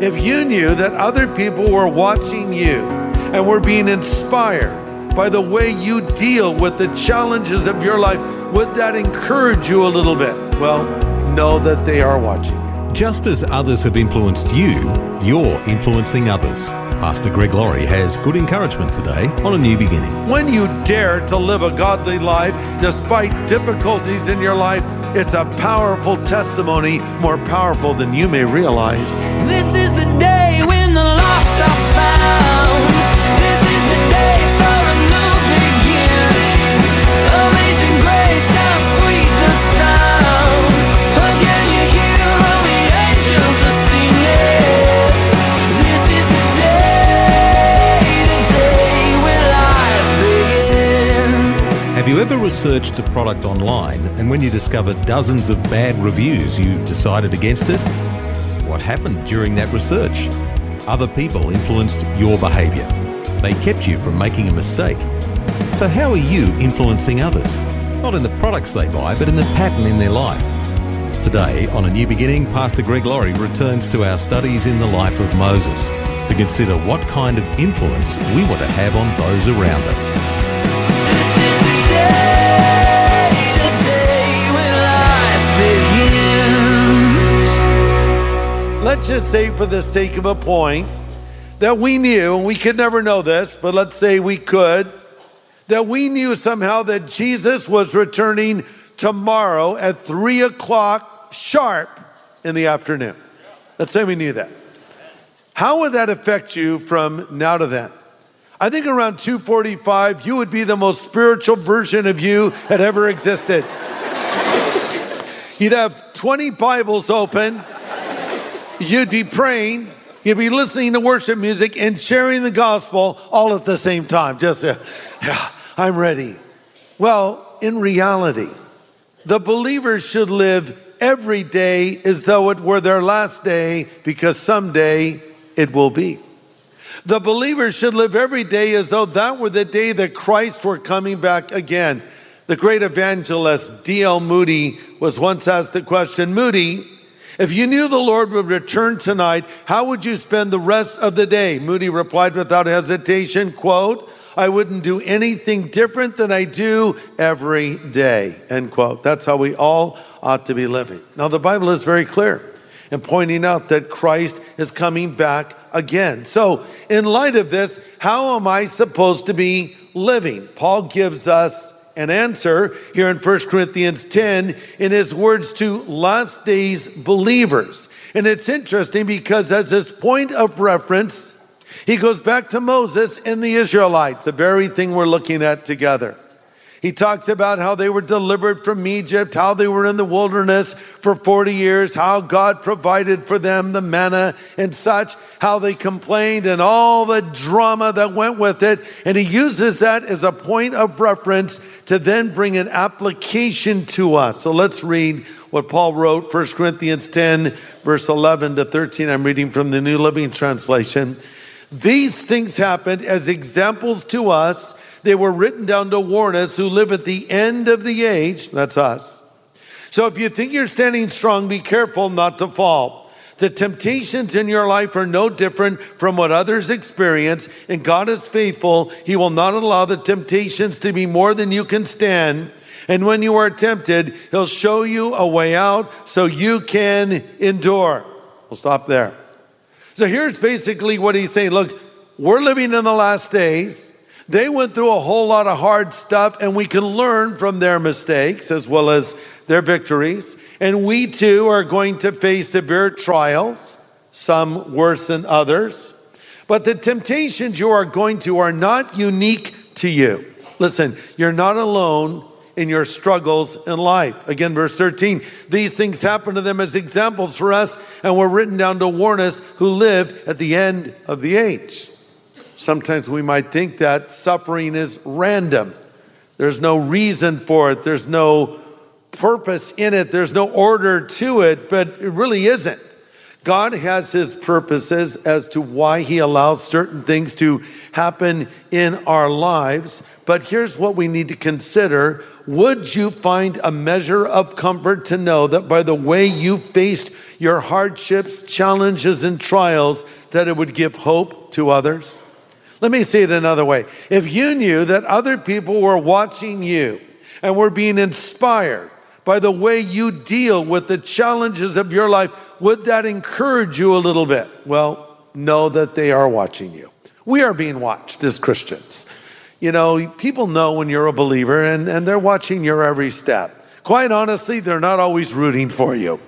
If you knew that other people were watching you and were being inspired by the way you deal with the challenges of your life, would that encourage you a little bit? Well, know that they are watching you. Just as others have influenced you, you're influencing others. Pastor Greg Laurie has good encouragement today on a new beginning. When you dare to live a godly life despite difficulties in your life, it's a powerful testimony, more powerful than you may realize. This is the day ever researched a product online and when you discovered dozens of bad reviews, you decided against it? What happened during that research? Other people influenced your behavior. They kept you from making a mistake. So, how are you influencing others? Not in the products they buy, but in the pattern in their life. Today, on A New Beginning, Pastor Greg Laurie returns to our studies in the life of Moses to consider what kind of influence we want to have on those around us. Let's just say, for the sake of a point, that we knew, and we could never know this, but let's say we could, that we knew somehow that Jesus was returning tomorrow at three o'clock sharp in the afternoon. Let's say we knew that. How would that affect you from now to then? I think around 245, you would be the most spiritual version of you that ever existed. You'd have 20 Bibles open. You'd be praying. You'd be listening to worship music and sharing the gospel all at the same time. Just, uh, yeah, I'm ready. Well, in reality, the believers should live every day as though it were their last day because someday it will be. The believers should live every day as though that were the day that Christ were coming back again. The great evangelist D.L. Moody was once asked the question Moody, if you knew the Lord would return tonight, how would you spend the rest of the day? Moody replied without hesitation, quote, I wouldn't do anything different than I do every day, end quote. That's how we all ought to be living. Now, the Bible is very clear in pointing out that Christ is coming back again. So, in light of this, how am I supposed to be living? Paul gives us an answer here in 1 Corinthians 10 in his words to last days believers. And it's interesting because as his point of reference, he goes back to Moses and the Israelites, the very thing we're looking at together. He talks about how they were delivered from Egypt, how they were in the wilderness for 40 years, how God provided for them the manna and such, how they complained and all the drama that went with it. And he uses that as a point of reference to then bring an application to us. So let's read what Paul wrote, 1 Corinthians 10, verse 11 to 13. I'm reading from the New Living Translation. These things happened as examples to us. They were written down to warn us who live at the end of the age. That's us. So if you think you're standing strong, be careful not to fall. The temptations in your life are no different from what others experience, and God is faithful. He will not allow the temptations to be more than you can stand. And when you are tempted, He'll show you a way out so you can endure. We'll stop there. So here's basically what he's saying look, we're living in the last days. They went through a whole lot of hard stuff, and we can learn from their mistakes as well as their victories. And we too are going to face severe trials, some worse than others. But the temptations you are going to are not unique to you. Listen, you're not alone in your struggles in life. Again, verse 13, these things happen to them as examples for us and were written down to warn us who live at the end of the age. Sometimes we might think that suffering is random. There's no reason for it. There's no purpose in it. There's no order to it, but it really isn't. God has his purposes as to why he allows certain things to happen in our lives. But here's what we need to consider. Would you find a measure of comfort to know that by the way you faced your hardships, challenges, and trials, that it would give hope to others? Let me say it another way. If you knew that other people were watching you and were being inspired by the way you deal with the challenges of your life, would that encourage you a little bit? Well, know that they are watching you. We are being watched as Christians. You know, people know when you're a believer and, and they're watching your every step. Quite honestly, they're not always rooting for you.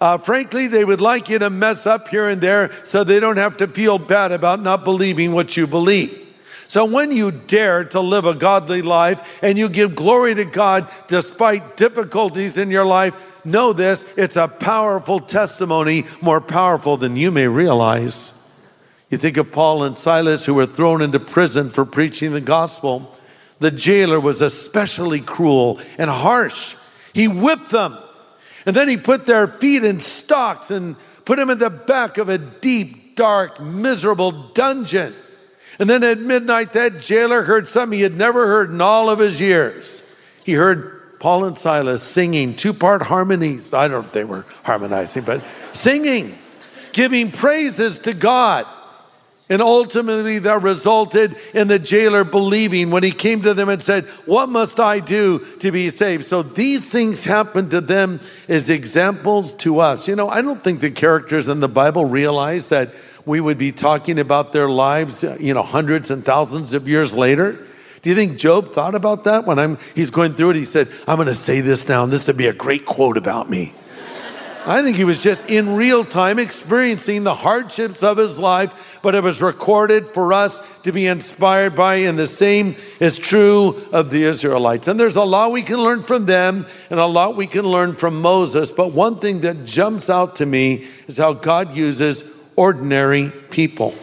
Uh, frankly, they would like you to mess up here and there so they don't have to feel bad about not believing what you believe. So when you dare to live a godly life and you give glory to God despite difficulties in your life, know this it's a powerful testimony, more powerful than you may realize. You think of Paul and Silas who were thrown into prison for preaching the gospel. The jailer was especially cruel and harsh. He whipped them and then he put their feet in stocks and put them in the back of a deep, dark, miserable dungeon. And then at midnight, that jailer heard something he had never heard in all of his years. He heard Paul and Silas singing two part harmonies. I don't know if they were harmonizing, but singing, giving praises to God. And ultimately, that resulted in the jailer believing when he came to them and said, What must I do to be saved? So these things happened to them as examples to us. You know, I don't think the characters in the Bible realize that we would be talking about their lives, you know, hundreds and thousands of years later. Do you think Job thought about that when I'm, he's going through it? He said, I'm going to say this now, and this would be a great quote about me. I think he was just in real time experiencing the hardships of his life, but it was recorded for us to be inspired by, and the same is true of the Israelites. And there's a lot we can learn from them and a lot we can learn from Moses, but one thing that jumps out to me is how God uses ordinary people.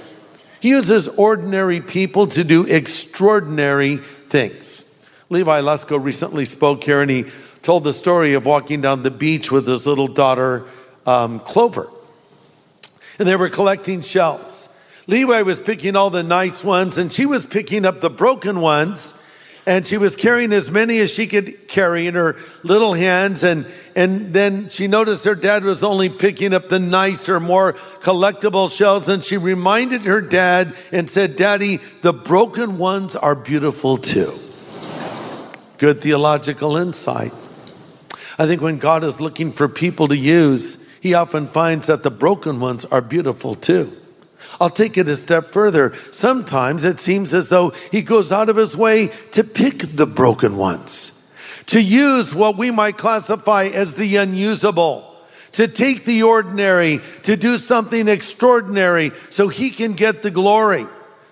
He uses ordinary people to do extraordinary things. Levi Lusko recently spoke here and he told the story of walking down the beach with his little daughter, um, Clover. And they were collecting shells. Levi was picking all the nice ones, and she was picking up the broken ones. And she was carrying as many as she could carry in her little hands. And, and then she noticed her dad was only picking up the nicer, more collectible shells. And she reminded her dad and said, Daddy, the broken ones are beautiful too. Good theological insight. I think when God is looking for people to use, he often finds that the broken ones are beautiful too. I'll take it a step further. Sometimes it seems as though he goes out of his way to pick the broken ones, to use what we might classify as the unusable, to take the ordinary, to do something extraordinary so he can get the glory.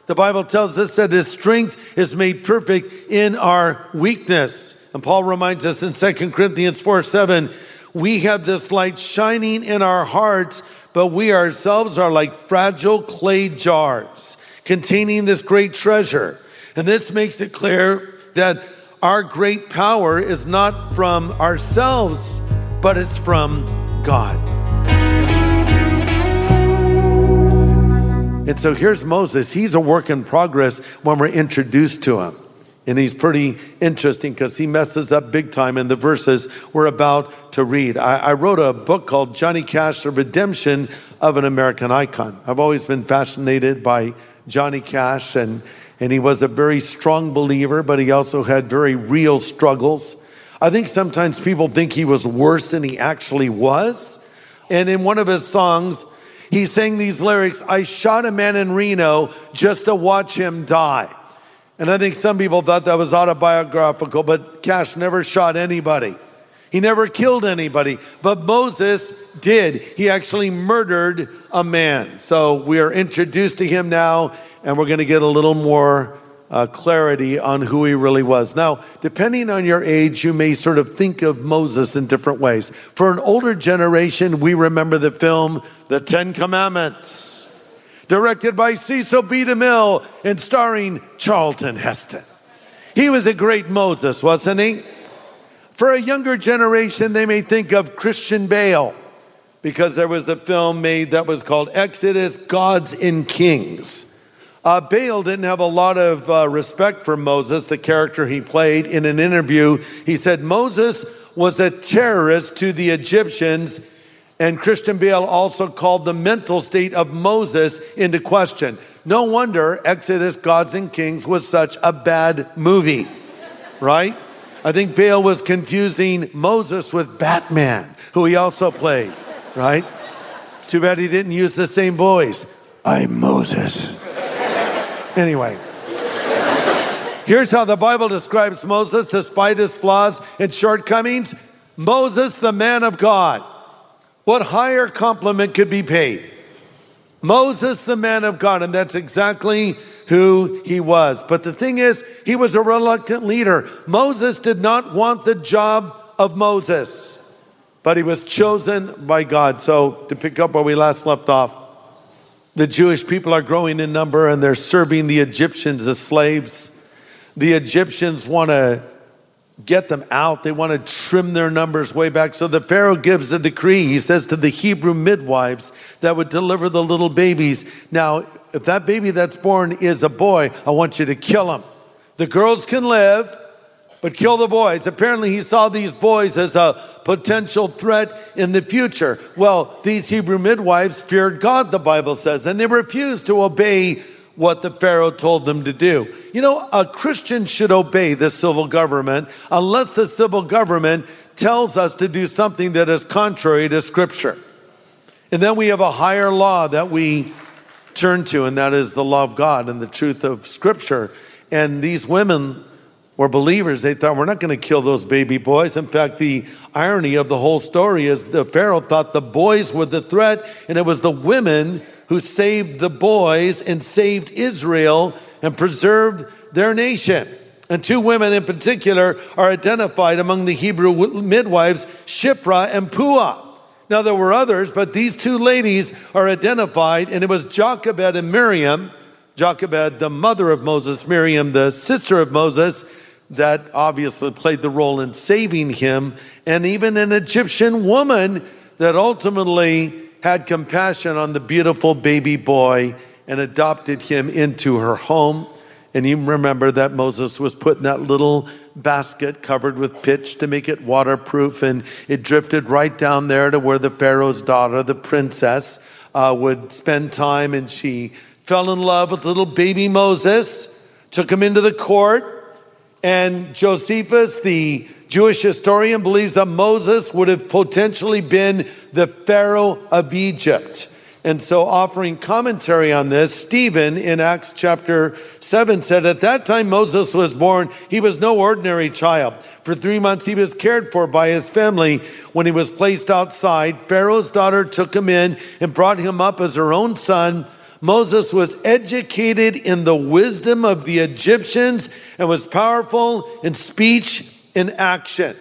The Bible tells us that his strength is made perfect in our weakness. And Paul reminds us in 2 Corinthians 4 7, we have this light shining in our hearts, but we ourselves are like fragile clay jars containing this great treasure. And this makes it clear that our great power is not from ourselves, but it's from God. And so here's Moses. He's a work in progress when we're introduced to him. And he's pretty interesting because he messes up big time in the verses we're about to read. I, I, wrote a book called Johnny Cash, The Redemption of an American Icon. I've always been fascinated by Johnny Cash, and, and he was a very strong believer, but he also had very real struggles. I think sometimes people think he was worse than he actually was. And in one of his songs, he sang these lyrics I shot a man in Reno just to watch him die. And I think some people thought that was autobiographical, but Cash never shot anybody. He never killed anybody, but Moses did. He actually murdered a man. So we are introduced to him now, and we're going to get a little more uh, clarity on who he really was. Now, depending on your age, you may sort of think of Moses in different ways. For an older generation, we remember the film The Ten Commandments, directed by Cecil B. DeMille and starring Charlton Heston. He was a great Moses, wasn't he? For a younger generation, they may think of Christian Bale because there was a film made that was called Exodus Gods and Kings. Uh, Bale didn't have a lot of uh, respect for Moses, the character he played. In an interview, he said Moses was a terrorist to the Egyptians, and Christian Bale also called the mental state of Moses into question. No wonder Exodus Gods and Kings was such a bad movie, right? I think Bale was confusing Moses with Batman, who he also played, right? Too bad he didn't use the same voice. I'm Moses. Anyway, here's how the Bible describes Moses despite his flaws and shortcomings. Moses, the man of God. What higher compliment could be paid? Moses, the man of God. And that's exactly who he was. But the thing is, he was a reluctant leader. Moses did not want the job of Moses, but he was chosen by God. So, to pick up where we last left off, the Jewish people are growing in number and they're serving the Egyptians as slaves. The Egyptians want to get them out, they want to trim their numbers way back. So the Pharaoh gives a decree. He says to the Hebrew midwives that would deliver the little babies Now, if that baby that's born is a boy, I want you to kill him. The girls can live, but kill the boys. Apparently, he saw these boys as a potential threat in the future. Well, these Hebrew midwives feared God, the Bible says, and they refused to obey what the Pharaoh told them to do. You know, a Christian should obey the civil government unless the civil government tells us to do something that is contrary to Scripture. And then we have a higher law that we turn to, and that is the law of God and the truth of Scripture. And these women were believers. They thought, we're not going to kill those baby boys. In fact, the irony of the whole story is the Pharaoh thought the boys were the threat, and it was the women who saved the boys and saved Israel and preserved their nation. And two women in particular are identified among the Hebrew midwives, Shiphrah and Puah. Now, there were others, but these two ladies are identified, and it was Jochebed and Miriam. Jochebed, the mother of Moses, Miriam, the sister of Moses, that obviously played the role in saving him, and even an Egyptian woman that ultimately had compassion on the beautiful baby boy and adopted him into her home. And you remember that Moses was put in that little basket covered with pitch to make it waterproof, and it drifted right down there to where the Pharaoh's daughter, the princess, uh, would spend time, and she fell in love with little baby Moses, took him into the court and Josephus, the Jewish historian, believes that Moses would have potentially been the Pharaoh of Egypt. And so, offering commentary on this, Stephen in Acts chapter 7 said, At that time Moses was born, he was no ordinary child. For three months he was cared for by his family. When he was placed outside, Pharaoh's daughter took him in and brought him up as her own son. Moses was educated in the wisdom of the Egyptians and was powerful in speech and action.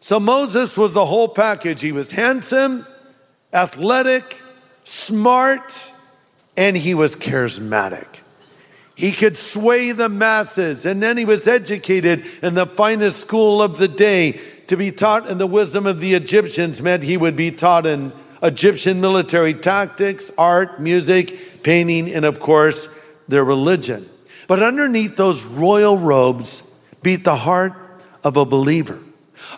So Moses was the whole package. He was handsome, athletic, smart, and he was charismatic. He could sway the masses, and then he was educated in the finest school of the day. To be taught in the wisdom of the Egyptians meant he would be taught in Egyptian military tactics, art, music, painting, and of course, their religion. But underneath those royal robes beat the heart of a believer.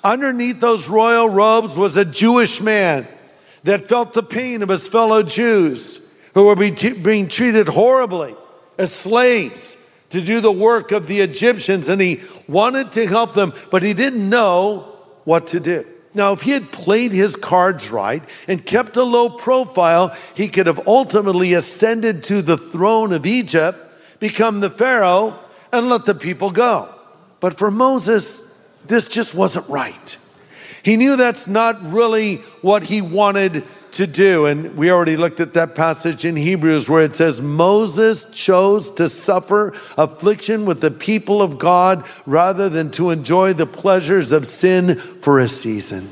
Underneath those royal robes was a Jewish man that felt the pain of his fellow Jews who were being treated horribly as slaves to do the work of the Egyptians. And he wanted to help them, but he didn't know what to do. Now, if he had played his cards right and kept a low profile, he could have ultimately ascended to the throne of Egypt, become the Pharaoh, and let the people go. But for Moses, this just wasn't right. He knew that's not really what he wanted to do. And we already looked at that passage in Hebrews where it says, Moses chose to suffer affliction with the people of God rather than to enjoy the pleasures of sin for a season.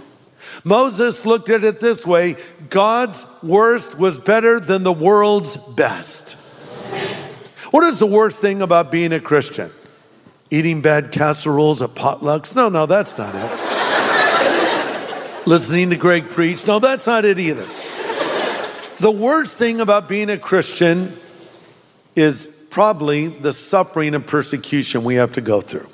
Moses looked at it this way God's worst was better than the world's best. What is the worst thing about being a Christian? Eating bad casseroles at potlucks? No, no, that's not it. Listening to Greg preach? No, that's not it either. The worst thing about being a Christian is probably the suffering and persecution we have to go through.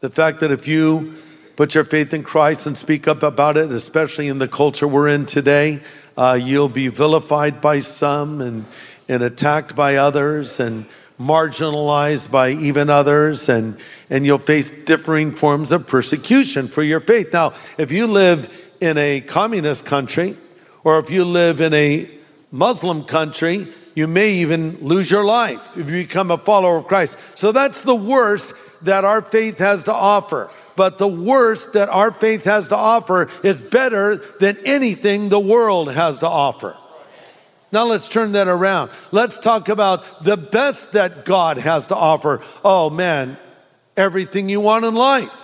The fact that if you put your faith in Christ and speak up about it, especially in the culture we're in today, uh, you'll be vilified by some and, and attacked by others and marginalized by even others and, and you'll face differing forms of persecution for your faith. Now, if you live in a communist country or if you live in a Muslim country, you may even lose your life if you become a follower of Christ. So that's the worst that our faith has to offer. But the worst that our faith has to offer is better than anything the world has to offer. Now let's turn that around. Let's talk about the best that God has to offer. Oh man, everything you want in life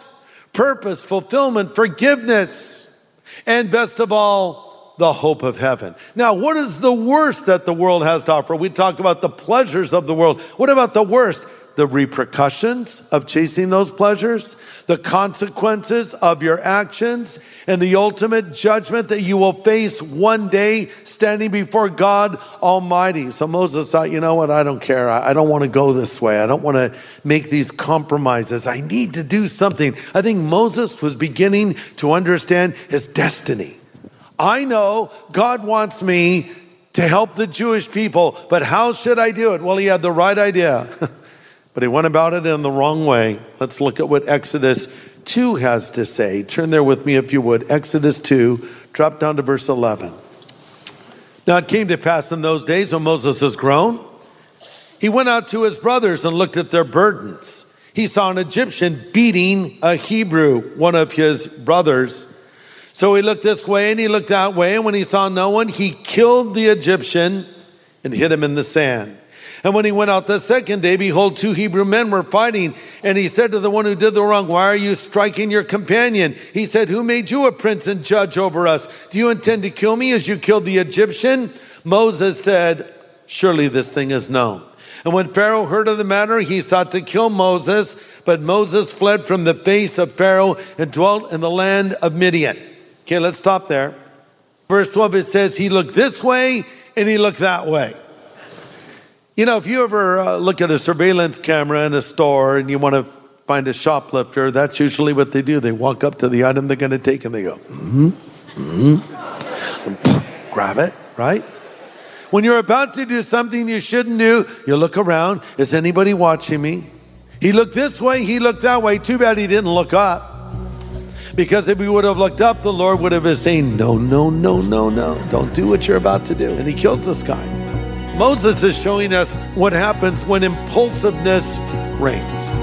purpose, fulfillment, forgiveness, and best of all, the hope of heaven. Now, what is the worst that the world has to offer? We talk about the pleasures of the world. What about the worst? The repercussions of chasing those pleasures, the consequences of your actions, and the ultimate judgment that you will face one day standing before God Almighty. So Moses thought, you know what? I don't care. I don't want to go this way. I don't want to make these compromises. I need to do something. I think Moses was beginning to understand his destiny. I know God wants me to help the Jewish people, but how should I do it? Well, he had the right idea, but he went about it in the wrong way. Let's look at what Exodus 2 has to say. Turn there with me if you would. Exodus 2, drop down to verse 11. Now it came to pass in those days when Moses was grown, he went out to his brothers and looked at their burdens. He saw an Egyptian beating a Hebrew, one of his brothers. So he looked this way and he looked that way, and when he saw no one, he killed the Egyptian and hid him in the sand. And when he went out the second day, behold, two Hebrew men were fighting. And he said to the one who did the wrong, Why are you striking your companion? He said, Who made you a prince and judge over us? Do you intend to kill me as you killed the Egyptian? Moses said, Surely this thing is known. And when Pharaoh heard of the matter, he sought to kill Moses, but Moses fled from the face of Pharaoh and dwelt in the land of Midian. Okay, let's stop there. Verse 12, it says, He looked this way and he looked that way. You know, if you ever uh, look at a surveillance camera in a store and you want to find a shoplifter, that's usually what they do. They walk up to the item they're going to take and they go, mm hmm, mm hmm, grab it, right? When you're about to do something you shouldn't do, you look around. Is anybody watching me? He looked this way, he looked that way. Too bad he didn't look up. Because if he would have looked up, the Lord would have been saying, No, no, no, no, no. Don't do what you're about to do. And he kills this guy. Moses is showing us what happens when impulsiveness reigns.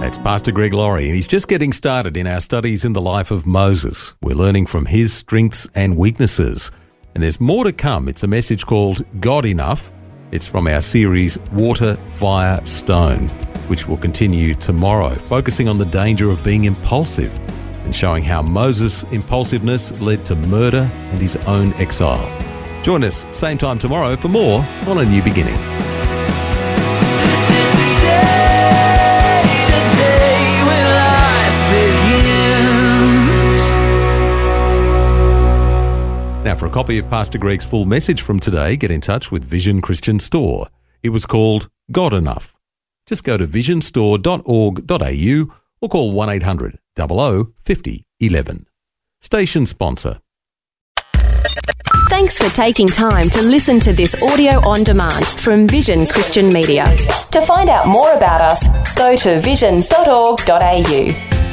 That's Pastor Greg Laurie, and he's just getting started in our studies in the life of Moses. We're learning from his strengths and weaknesses. And there's more to come. It's a message called God Enough. It's from our series Water, Fire, Stone, which will continue tomorrow, focusing on the danger of being impulsive and showing how Moses' impulsiveness led to murder and his own exile. Join us same time tomorrow for more on A New Beginning. Copy of Pastor Greg's full message from today, get in touch with Vision Christian Store. It was called God Enough. Just go to visionstore.org.au or call 1 800 00 50 11. Station sponsor. Thanks for taking time to listen to this audio on demand from Vision Christian Media. To find out more about us, go to vision.org.au.